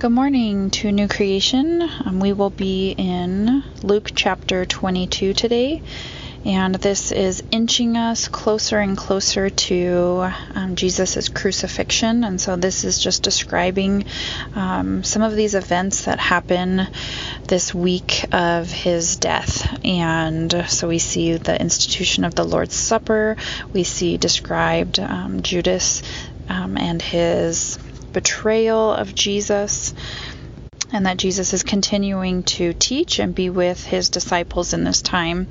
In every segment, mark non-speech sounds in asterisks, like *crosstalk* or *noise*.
Good morning to New Creation. Um, we will be in Luke chapter 22 today, and this is inching us closer and closer to um, Jesus' crucifixion. And so, this is just describing um, some of these events that happen this week of his death. And so, we see the institution of the Lord's Supper, we see described um, Judas um, and his betrayal of Jesus, and that Jesus is continuing to teach and be with his disciples in this time.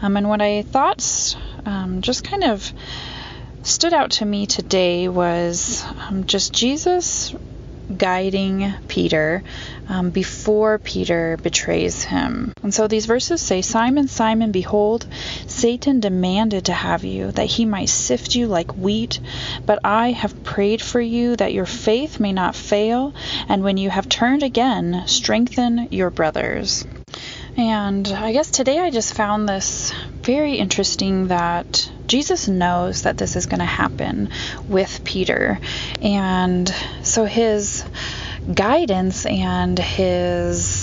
Um, and what I thought um, just kind of stood out to me today was um, just Jesus guiding Peter um, before Peter betrays him. And so these verses say, Simon, Simon, behold, Satan demanded to have you, that he might sift you like wheat. But I have prayed for you that your faith may not fail, and when you have turned again, strengthen your brothers. And I guess today I just found this very interesting that Jesus knows that this is going to happen with Peter. And so his guidance and his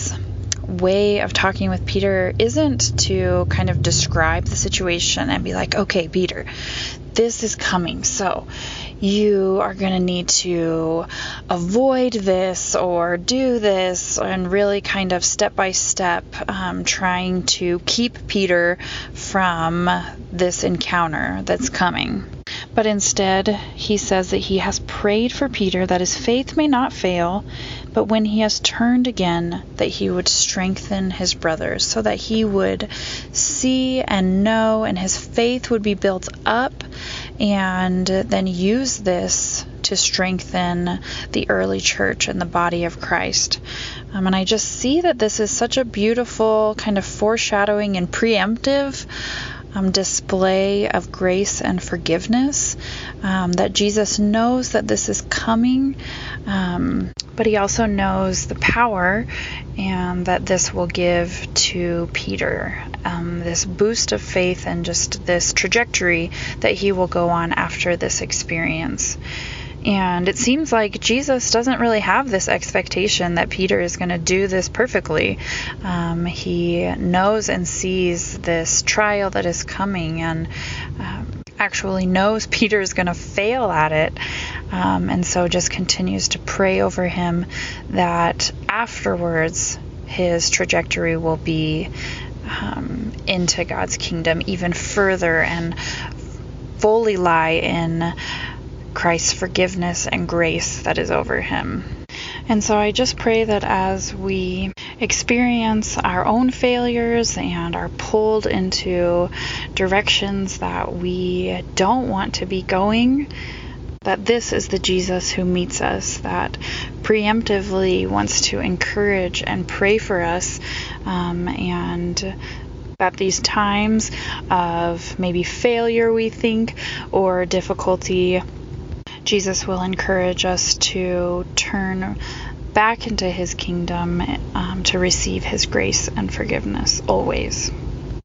way of talking with Peter isn't to kind of describe the situation and be like, okay, Peter, this is coming. So you are going to need to avoid this or do this, and really kind of step by step um, trying to keep Peter from this encounter that's coming. But instead, he says that he has prayed for Peter that his faith may not fail, but when he has turned again, that he would strengthen his brothers, so that he would see and know, and his faith would be built up, and then use this to strengthen the early church and the body of Christ. Um, and I just see that this is such a beautiful kind of foreshadowing and preemptive um, display of grace and forgiveness. Um, that Jesus knows that this is coming, um, but he also knows the power and that this will give to Peter um, this boost of faith and just this trajectory that he will go on after this experience. And it seems like Jesus doesn't really have this expectation that Peter is going to do this perfectly. Um, he knows and sees this trial that is coming and um, actually knows *laughs* Peter is going to fail at it. Um, and so just continues to pray over him that afterwards his trajectory will be um, into God's kingdom even further and fully lie in Christ's forgiveness and grace that is over him. And so I just pray that as we experience our own failures and are pulled into directions that we don't want to be going, that this is the Jesus who meets us, that preemptively wants to encourage and pray for us, um, and that these times of maybe failure, we think, or difficulty Jesus will encourage us to turn back into his kingdom um, to receive his grace and forgiveness always.